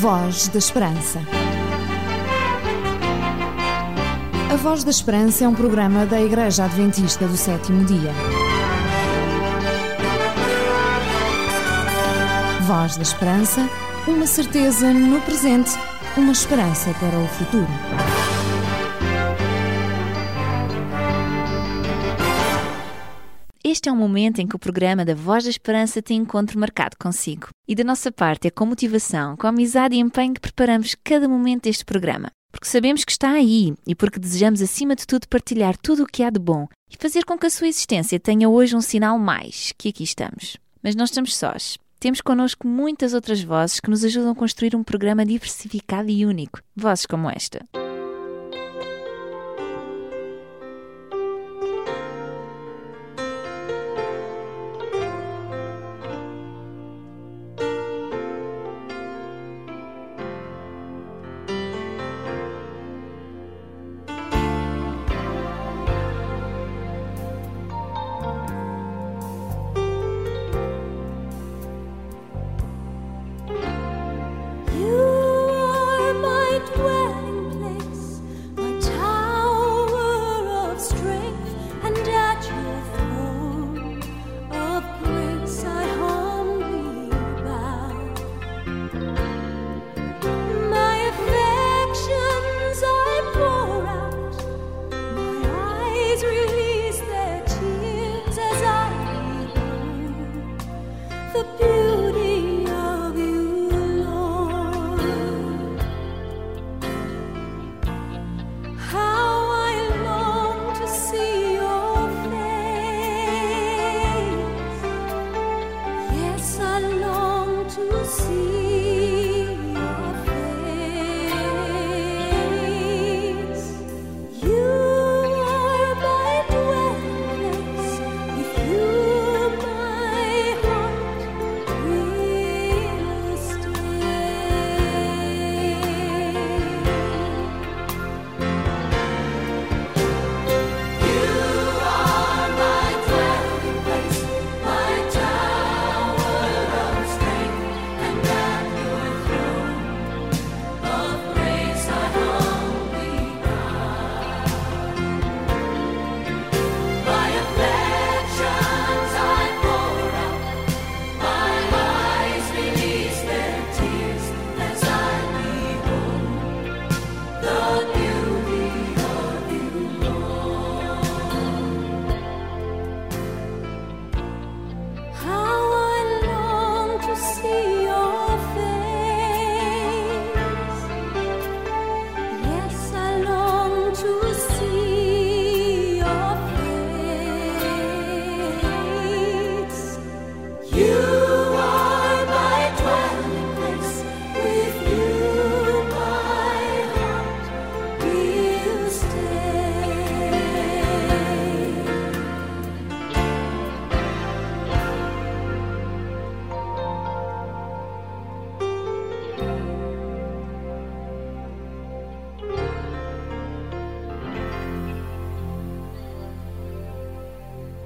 Voz da Esperança. A Voz da Esperança é um programa da Igreja Adventista do Sétimo Dia. Voz da Esperança, uma certeza no presente, uma esperança para o futuro. Este é um momento em que o programa da Voz da Esperança tem encontro marcado consigo. E da nossa parte é com motivação, com amizade e empenho que preparamos cada momento deste programa. Porque sabemos que está aí e porque desejamos, acima de tudo, partilhar tudo o que há de bom e fazer com que a sua existência tenha hoje um sinal mais que aqui estamos. Mas não estamos sós. Temos connosco muitas outras vozes que nos ajudam a construir um programa diversificado e único. Vozes como esta.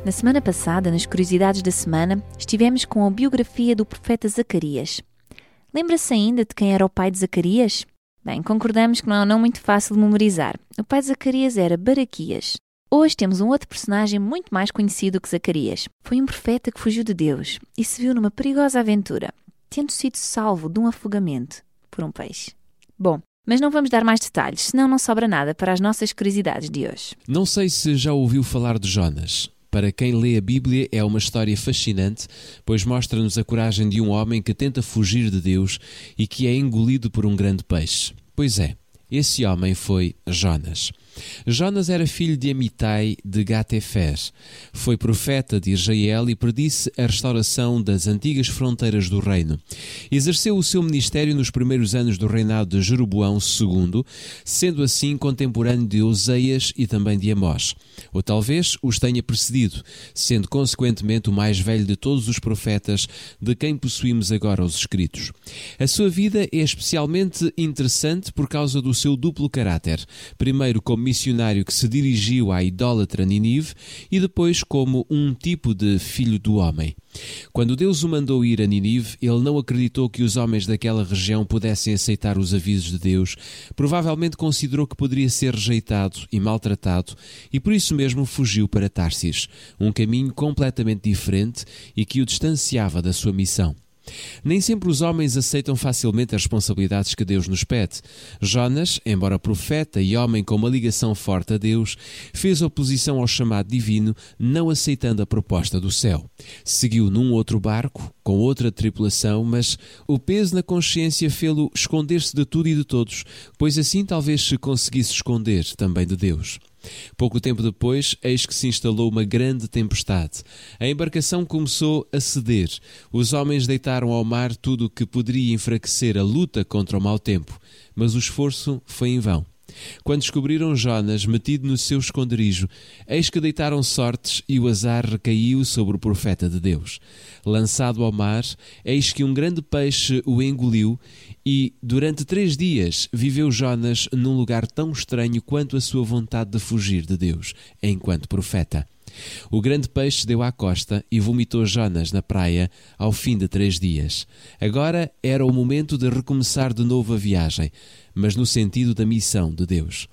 Na semana passada, nas Curiosidades da Semana, estivemos com a biografia do profeta Zacarias. Lembra-se ainda de quem era o pai de Zacarias? Bem, concordamos que não é não muito fácil de memorizar. O pai de Zacarias era Baraquias. Hoje temos um outro personagem muito mais conhecido que Zacarias. Foi um profeta que fugiu de Deus e se viu numa perigosa aventura, tendo sido salvo de um afogamento por um peixe. Bom, mas não vamos dar mais detalhes, senão não sobra nada para as nossas curiosidades de hoje. Não sei se já ouviu falar de Jonas. Para quem lê a Bíblia, é uma história fascinante, pois mostra-nos a coragem de um homem que tenta fugir de Deus e que é engolido por um grande peixe. Pois é, esse homem foi Jonas. Jonas era filho de Amitai de Gatefer. Foi profeta de Israel e predisse a restauração das antigas fronteiras do reino. Exerceu o seu ministério nos primeiros anos do reinado de Jeroboão II, sendo assim contemporâneo de Oseias e também de Amós. Ou talvez os tenha precedido, sendo consequentemente o mais velho de todos os profetas de quem possuímos agora os escritos. A sua vida é especialmente interessante por causa do seu duplo caráter. Primeiro, como missionário que se dirigiu à idólatra Ninive e depois como um tipo de filho do homem. Quando Deus o mandou ir a Ninive, ele não acreditou que os homens daquela região pudessem aceitar os avisos de Deus, provavelmente considerou que poderia ser rejeitado e maltratado e por isso mesmo fugiu para Tarsis, um caminho completamente diferente e que o distanciava da sua missão. Nem sempre os homens aceitam facilmente as responsabilidades que Deus nos pede. Jonas, embora profeta e homem com uma ligação forte a Deus, fez oposição ao chamado divino, não aceitando a proposta do céu. Seguiu num outro barco, com outra tripulação, mas o peso na consciência fê-lo esconder-se de tudo e de todos, pois assim talvez se conseguisse esconder também de Deus. Pouco tempo depois, eis que se instalou uma grande tempestade. A embarcação começou a ceder. Os homens deitaram ao mar tudo o que poderia enfraquecer a luta contra o mau tempo, mas o esforço foi em vão. Quando descobriram Jonas metido no seu esconderijo, eis que deitaram sortes e o azar recaiu sobre o profeta de Deus. Lançado ao mar, eis que um grande peixe o engoliu e, durante três dias, viveu Jonas num lugar tão estranho quanto a sua vontade de fugir de Deus, enquanto profeta. O grande peixe deu à costa e vomitou Jonas na praia ao fim de três dias. Agora era o momento de recomeçar de novo a viagem, mas no sentido da missão de Deus.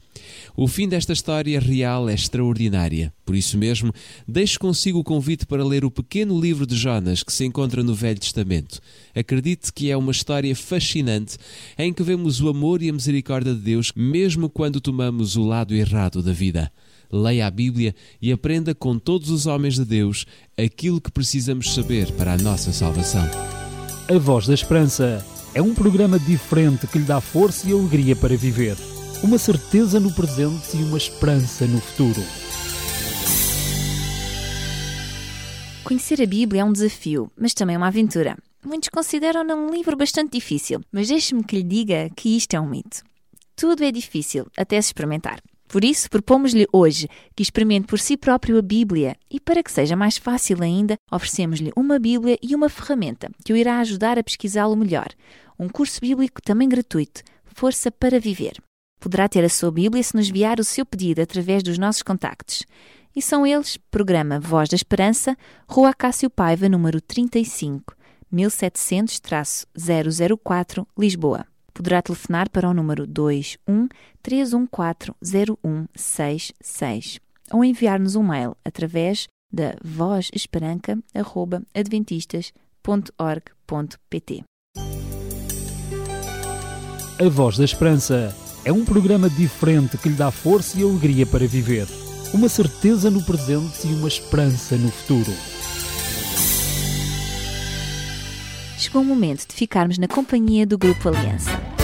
O fim desta história real é extraordinária. Por isso mesmo, deixo consigo o convite para ler o pequeno livro de Jonas que se encontra no Velho Testamento. Acredite que é uma história fascinante em que vemos o amor e a misericórdia de Deus, mesmo quando tomamos o lado errado da vida leia a Bíblia e aprenda com todos os homens de Deus aquilo que precisamos saber para a nossa salvação. A Voz da Esperança é um programa diferente que lhe dá força e alegria para viver. Uma certeza no presente e uma esperança no futuro. Conhecer a Bíblia é um desafio, mas também uma aventura. Muitos consideram-no um livro bastante difícil, mas deixe-me que lhe diga que isto é um mito. Tudo é difícil até se experimentar. Por isso, propomos-lhe hoje que experimente por si próprio a Bíblia e, para que seja mais fácil ainda, oferecemos-lhe uma Bíblia e uma ferramenta que o irá ajudar a pesquisá-lo melhor. Um curso bíblico também gratuito, Força para Viver. Poderá ter a sua Bíblia se nos enviar o seu pedido através dos nossos contactos. E são eles: Programa Voz da Esperança, Rua Cássio Paiva, número 35, 1700-004, Lisboa poderá telefonar para o número 21 314 0166 ou enviar-nos um mail através da vozesperanca.adventistas.org.pt. A Voz da Esperança é um programa diferente que lhe dá força e alegria para viver. Uma certeza no presente e uma esperança no futuro. Chegou o momento de ficarmos na companhia do Grupo Aliança.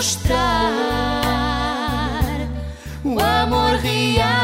Mostrar o amor real.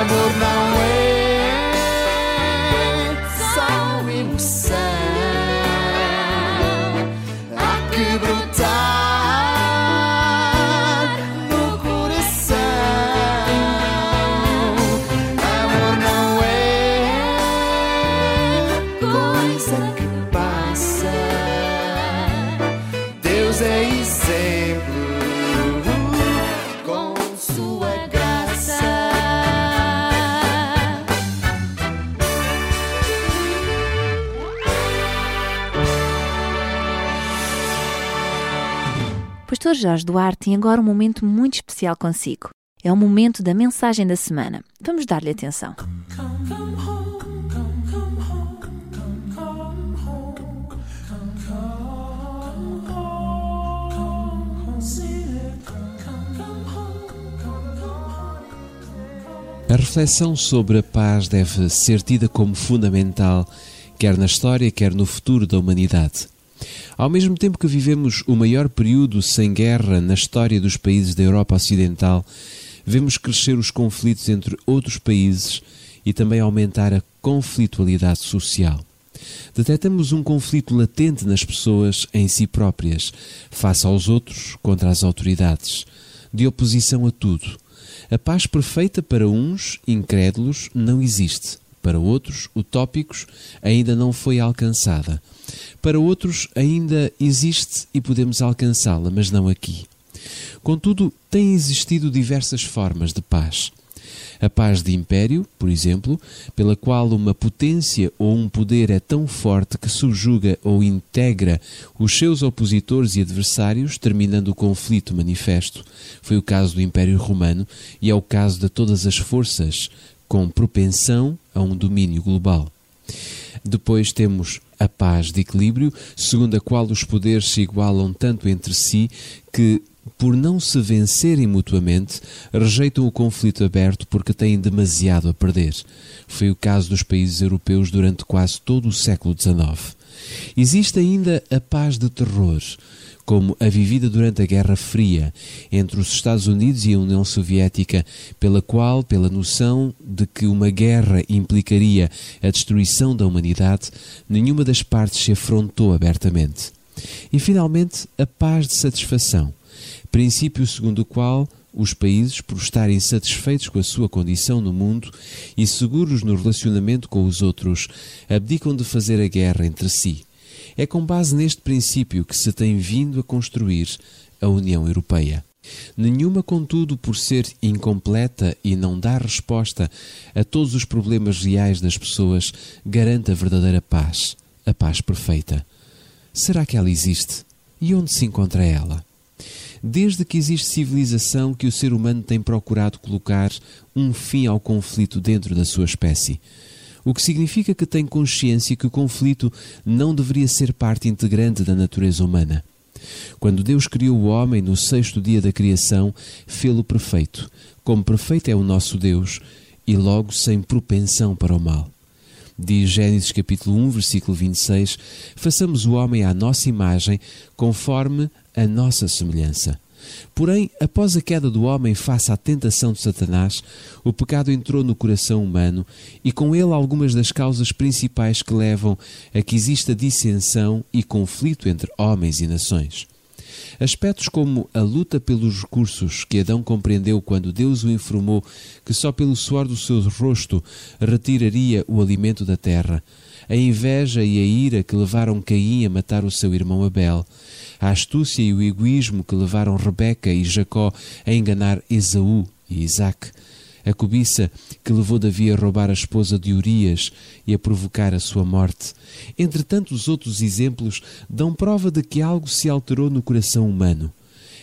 Amor não Pastor Jorge Duarte tem agora um momento muito especial consigo. É o momento da mensagem da semana. Vamos dar-lhe atenção. A reflexão sobre a paz deve ser tida como fundamental, quer na história, quer no futuro da humanidade. Ao mesmo tempo que vivemos o maior período sem guerra na história dos países da Europa Ocidental, vemos crescer os conflitos entre outros países e também aumentar a conflitualidade social. Detectamos um conflito latente nas pessoas em si próprias, face aos outros, contra as autoridades, de oposição a tudo. A paz perfeita para uns, incrédulos, não existe. Para outros, utópicos, ainda não foi alcançada. Para outros, ainda existe e podemos alcançá-la, mas não aqui. Contudo, têm existido diversas formas de paz. A paz de império, por exemplo, pela qual uma potência ou um poder é tão forte que subjuga ou integra os seus opositores e adversários, terminando o conflito manifesto. Foi o caso do Império Romano e é o caso de todas as forças com propensão a um domínio global. Depois temos a paz de equilíbrio, segundo a qual os poderes se igualam tanto entre si que, por não se vencerem mutuamente, rejeitam o conflito aberto porque têm demasiado a perder. Foi o caso dos países europeus durante quase todo o século XIX. Existe ainda a paz de terror, como a vivida durante a Guerra Fria entre os Estados Unidos e a União Soviética, pela qual, pela noção de que uma guerra implicaria a destruição da humanidade, nenhuma das partes se afrontou abertamente. E finalmente, a paz de satisfação, princípio segundo o qual os países, por estarem satisfeitos com a sua condição no mundo e seguros no relacionamento com os outros, abdicam de fazer a guerra entre si. É com base neste princípio que se tem vindo a construir a União Europeia. Nenhuma, contudo, por ser incompleta e não dar resposta a todos os problemas reais das pessoas, garante a verdadeira paz, a paz perfeita. Será que ela existe? E onde se encontra ela? Desde que existe civilização que o ser humano tem procurado colocar um fim ao conflito dentro da sua espécie. O que significa que tem consciência que o conflito não deveria ser parte integrante da natureza humana. Quando Deus criou o homem no sexto dia da criação, fê-lo perfeito, como perfeito é o nosso Deus, e logo sem propensão para o mal. Diz Gênesis capítulo 1, versículo 26: Façamos o homem à nossa imagem, conforme a nossa semelhança. Porém, após a queda do homem face à tentação de Satanás, o pecado entrou no coração humano e com ele algumas das causas principais que levam a que exista dissensão e conflito entre homens e nações. Aspectos como a luta pelos recursos que Adão compreendeu quando Deus o informou que só pelo suor do seu rosto retiraria o alimento da terra, a inveja e a ira que levaram Caim a matar o seu irmão Abel, a astúcia e o egoísmo que levaram Rebeca e Jacó a enganar Esaú e Isaac, a cobiça que levou Davi a roubar a esposa de Urias e a provocar a sua morte. Entre tantos outros exemplos, dão prova de que algo se alterou no coração humano.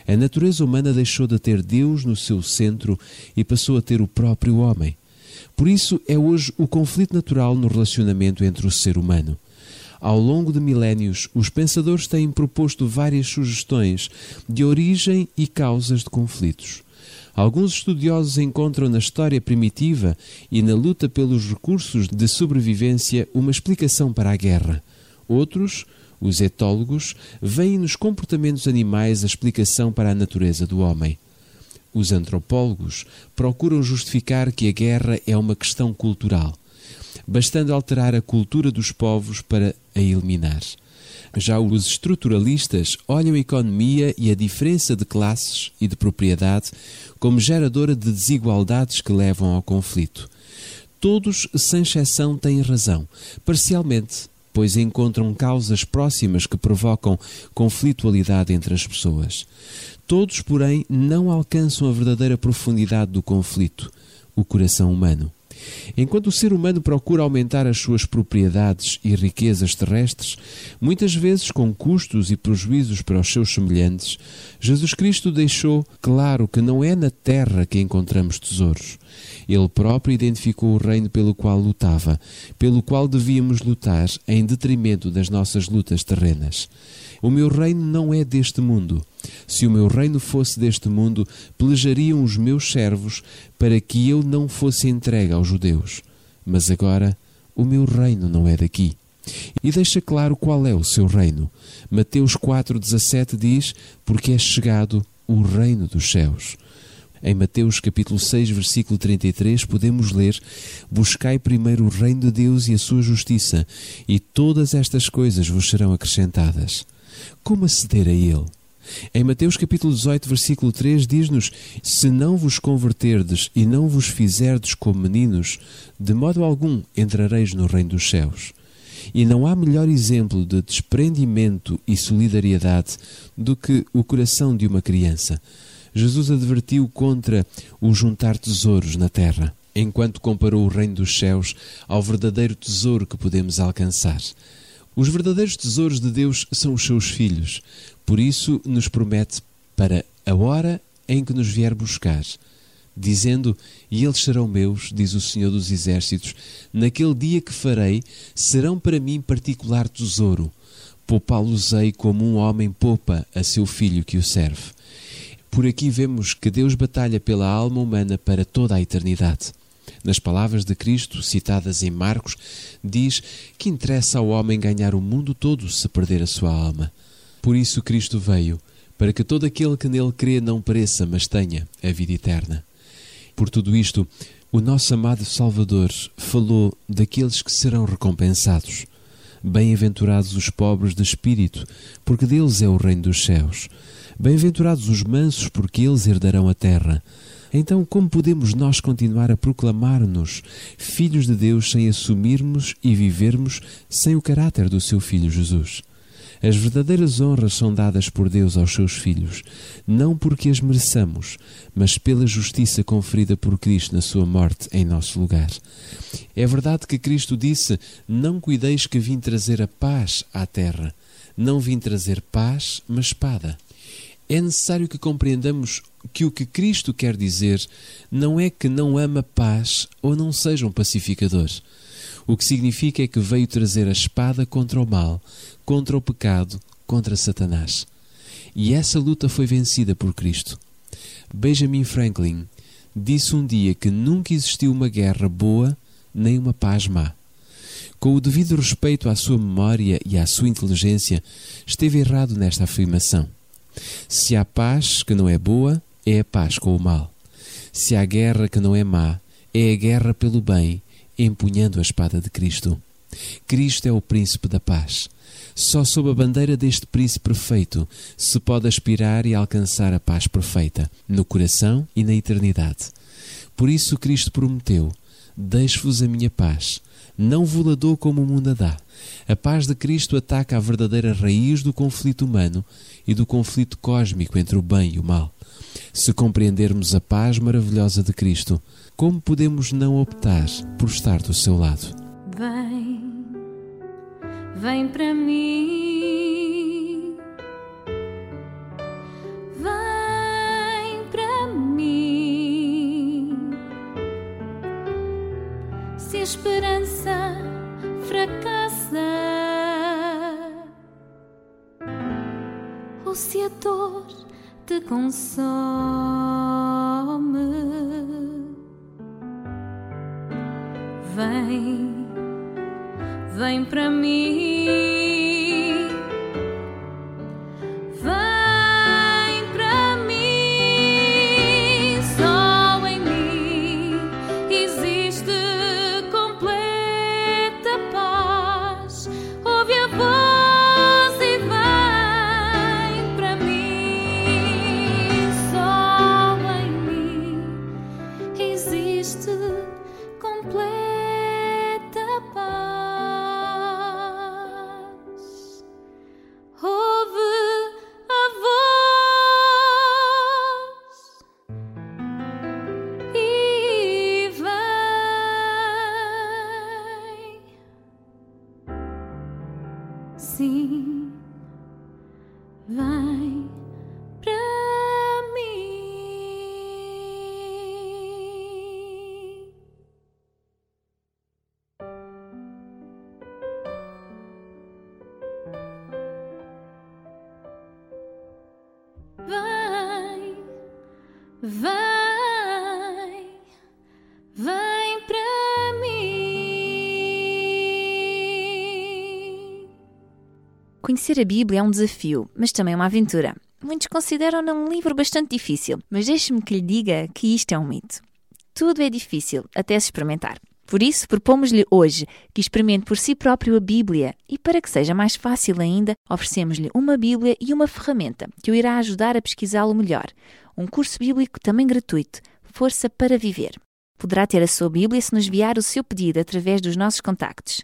A natureza humana deixou de ter Deus no seu centro e passou a ter o próprio homem. Por isso é hoje o conflito natural no relacionamento entre o ser humano. Ao longo de milénios, os pensadores têm proposto várias sugestões de origem e causas de conflitos. Alguns estudiosos encontram na história primitiva e na luta pelos recursos de sobrevivência uma explicação para a guerra. Outros, Os etólogos veem nos comportamentos animais a explicação para a natureza do homem. Os antropólogos procuram justificar que a guerra é uma questão cultural, bastando alterar a cultura dos povos para a eliminar. Já os estruturalistas olham a economia e a diferença de classes e de propriedade como geradora de desigualdades que levam ao conflito. Todos, sem exceção, têm razão, parcialmente, pois encontram causas próximas que provocam conflitualidade entre as pessoas. Todos, porém, não alcançam a verdadeira profundidade do conflito, o coração humano. Enquanto o ser humano procura aumentar as suas propriedades e riquezas terrestres, muitas vezes com custos e prejuízos para os seus semelhantes, Jesus Cristo deixou claro que não é na terra que encontramos tesouros. Ele próprio identificou o reino pelo qual lutava, pelo qual devíamos lutar em detrimento das nossas lutas terrenas. O meu reino não é deste mundo. Se o meu reino fosse deste mundo, pelejariam os meus servos para que eu não fosse entregue aos judeus. Mas agora o meu reino não é daqui. E deixa claro qual é o seu reino. Mateus 4,17 diz: Porque é chegado o reino dos céus. Em Mateus capítulo 6, versículo 33, podemos ler: Buscai primeiro o reino de Deus e a sua justiça, e todas estas coisas vos serão acrescentadas. Como aceder a ele? Em Mateus capítulo 18, versículo 3, diz-nos: Se não vos converterdes e não vos fizerdes como meninos, de modo algum entrareis no reino dos céus. E não há melhor exemplo de desprendimento e solidariedade do que o coração de uma criança. Jesus advertiu contra o juntar tesouros na terra, enquanto comparou o reino dos céus ao verdadeiro tesouro que podemos alcançar. Os verdadeiros tesouros de Deus são os seus filhos, por isso nos promete para a hora em que nos vier buscar, dizendo: E eles serão meus, diz o Senhor dos Exércitos, naquele dia que farei, serão para mim particular tesouro. Poupá-los-ei como um homem poupa a seu filho que o serve. Por aqui vemos que Deus batalha pela alma humana para toda a eternidade. Nas palavras de Cristo, citadas em Marcos, diz que interessa ao homem ganhar o mundo todo se perder a sua alma. Por isso Cristo veio, para que todo aquele que nele crê não pereça, mas tenha a vida eterna. Por tudo isto, o nosso amado Salvador falou daqueles que serão recompensados. Bem-aventurados os pobres de espírito, porque deles é o reino dos céus. Bem-aventurados os mansos, porque eles herdarão a terra. Então, como podemos nós continuar a proclamar-nos filhos de Deus sem assumirmos e vivermos sem o caráter do seu Filho Jesus? As verdadeiras honras são dadas por Deus aos seus filhos, não porque as mereçamos, mas pela justiça conferida por Cristo na sua morte em nosso lugar. É verdade que Cristo disse: Não cuideis que vim trazer a paz à terra. Não vim trazer paz, mas espada. É necessário que compreendamos que o que Cristo quer dizer não é que não ama paz ou não seja um pacificador. O que significa é que veio trazer a espada contra o mal, contra o pecado, contra Satanás. E essa luta foi vencida por Cristo. Benjamin Franklin disse um dia que nunca existiu uma guerra boa nem uma paz má. Com o devido respeito à sua memória e à sua inteligência, esteve errado nesta afirmação. Se há paz que não é boa, é a paz com o mal. Se há guerra que não é má, é a guerra pelo bem, empunhando a espada de Cristo. Cristo é o príncipe da paz. Só sob a bandeira deste príncipe perfeito se pode aspirar e alcançar a paz perfeita, no coração e na eternidade. Por isso Cristo prometeu: Deixo-vos a minha paz. Não vou-la dou como o mundo a dá. A paz de Cristo ataca a verdadeira raiz do conflito humano e do conflito cósmico entre o bem e o mal. Se compreendermos a paz maravilhosa de Cristo, como podemos não optar por estar do seu lado? Vem para mim. Conhecer a Bíblia é um desafio, mas também uma aventura. Muitos consideram-na um livro bastante difícil, mas deixe-me que lhe diga que isto é um mito. Tudo é difícil, até se experimentar. Por isso, propomos-lhe hoje que experimente por si próprio a Bíblia e, para que seja mais fácil ainda, oferecemos-lhe uma Bíblia e uma ferramenta que o irá ajudar a pesquisá-lo melhor. Um curso bíblico também gratuito, Força para Viver. Poderá ter a sua Bíblia se nos enviar o seu pedido através dos nossos contactos.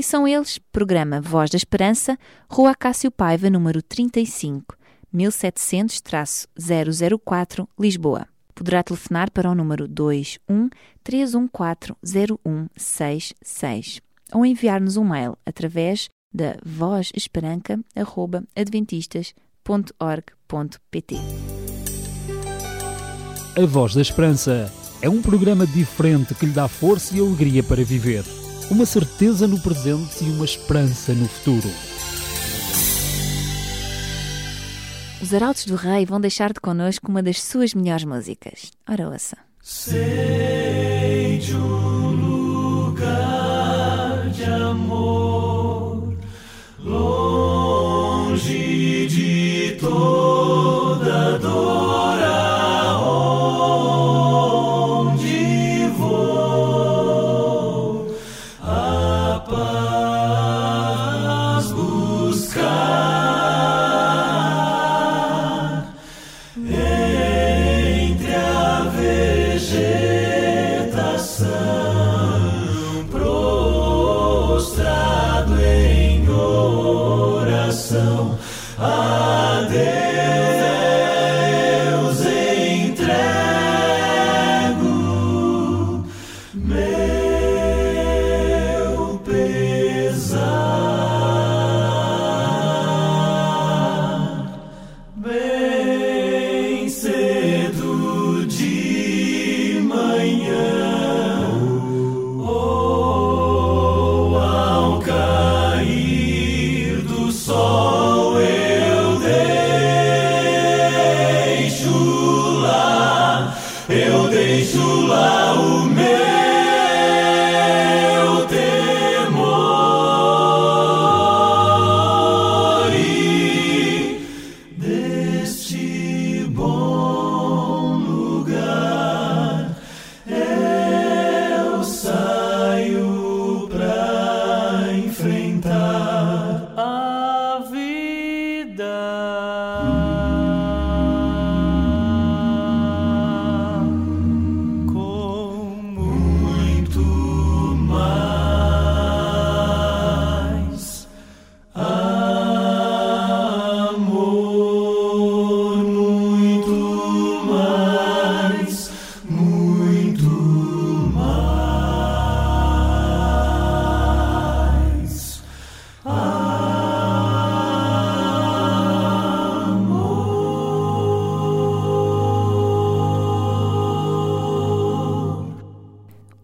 E são eles: Programa Voz da Esperança, Rua Cássio Paiva, número 35, 1700-004, Lisboa poderá telefonar para o número 21 314 0166 ou enviar-nos um mail através da vozesperanca.adventistas.org.pt. A Voz da Esperança é um programa diferente que lhe dá força e alegria para viver. Uma certeza no presente e uma esperança no futuro. Os Arautos do Rei vão deixar de connosco uma das suas melhores músicas. Ora, ouça. Sei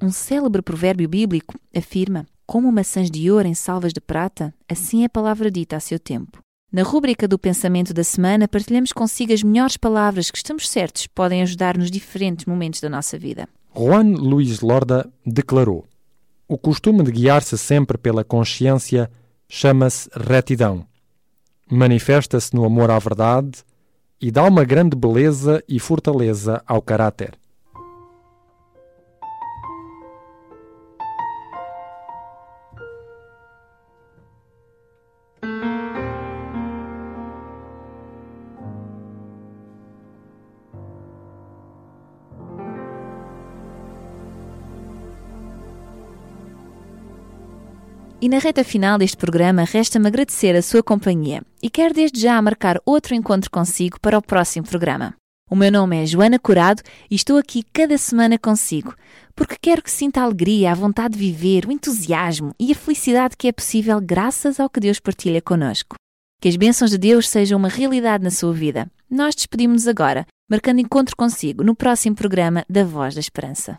Um célebre provérbio bíblico afirma: Como maçãs de ouro em salvas de prata, assim é a palavra dita a seu tempo. Na rúbrica do Pensamento da Semana, partilhamos consigo as melhores palavras que estamos certos podem ajudar nos diferentes momentos da nossa vida. Juan Luís Lorda declarou: O costume de guiar-se sempre pela consciência chama-se retidão. Manifesta-se no amor à verdade e dá uma grande beleza e fortaleza ao caráter. E na reta final deste programa, resta-me agradecer a sua companhia e quero desde já marcar outro encontro consigo para o próximo programa. O meu nome é Joana Curado e estou aqui cada semana consigo, porque quero que sinta a alegria, a vontade de viver, o entusiasmo e a felicidade que é possível graças ao que Deus partilha conosco. Que as bênçãos de Deus sejam uma realidade na sua vida. Nós despedimos-nos agora, marcando encontro consigo no próximo programa da Voz da Esperança.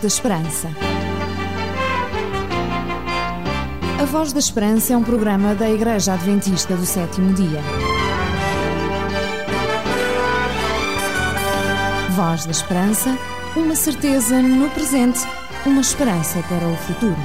Da Esperança. A Voz da Esperança é um programa da Igreja Adventista do Sétimo Dia. Voz da Esperança, uma certeza no presente, uma esperança para o futuro.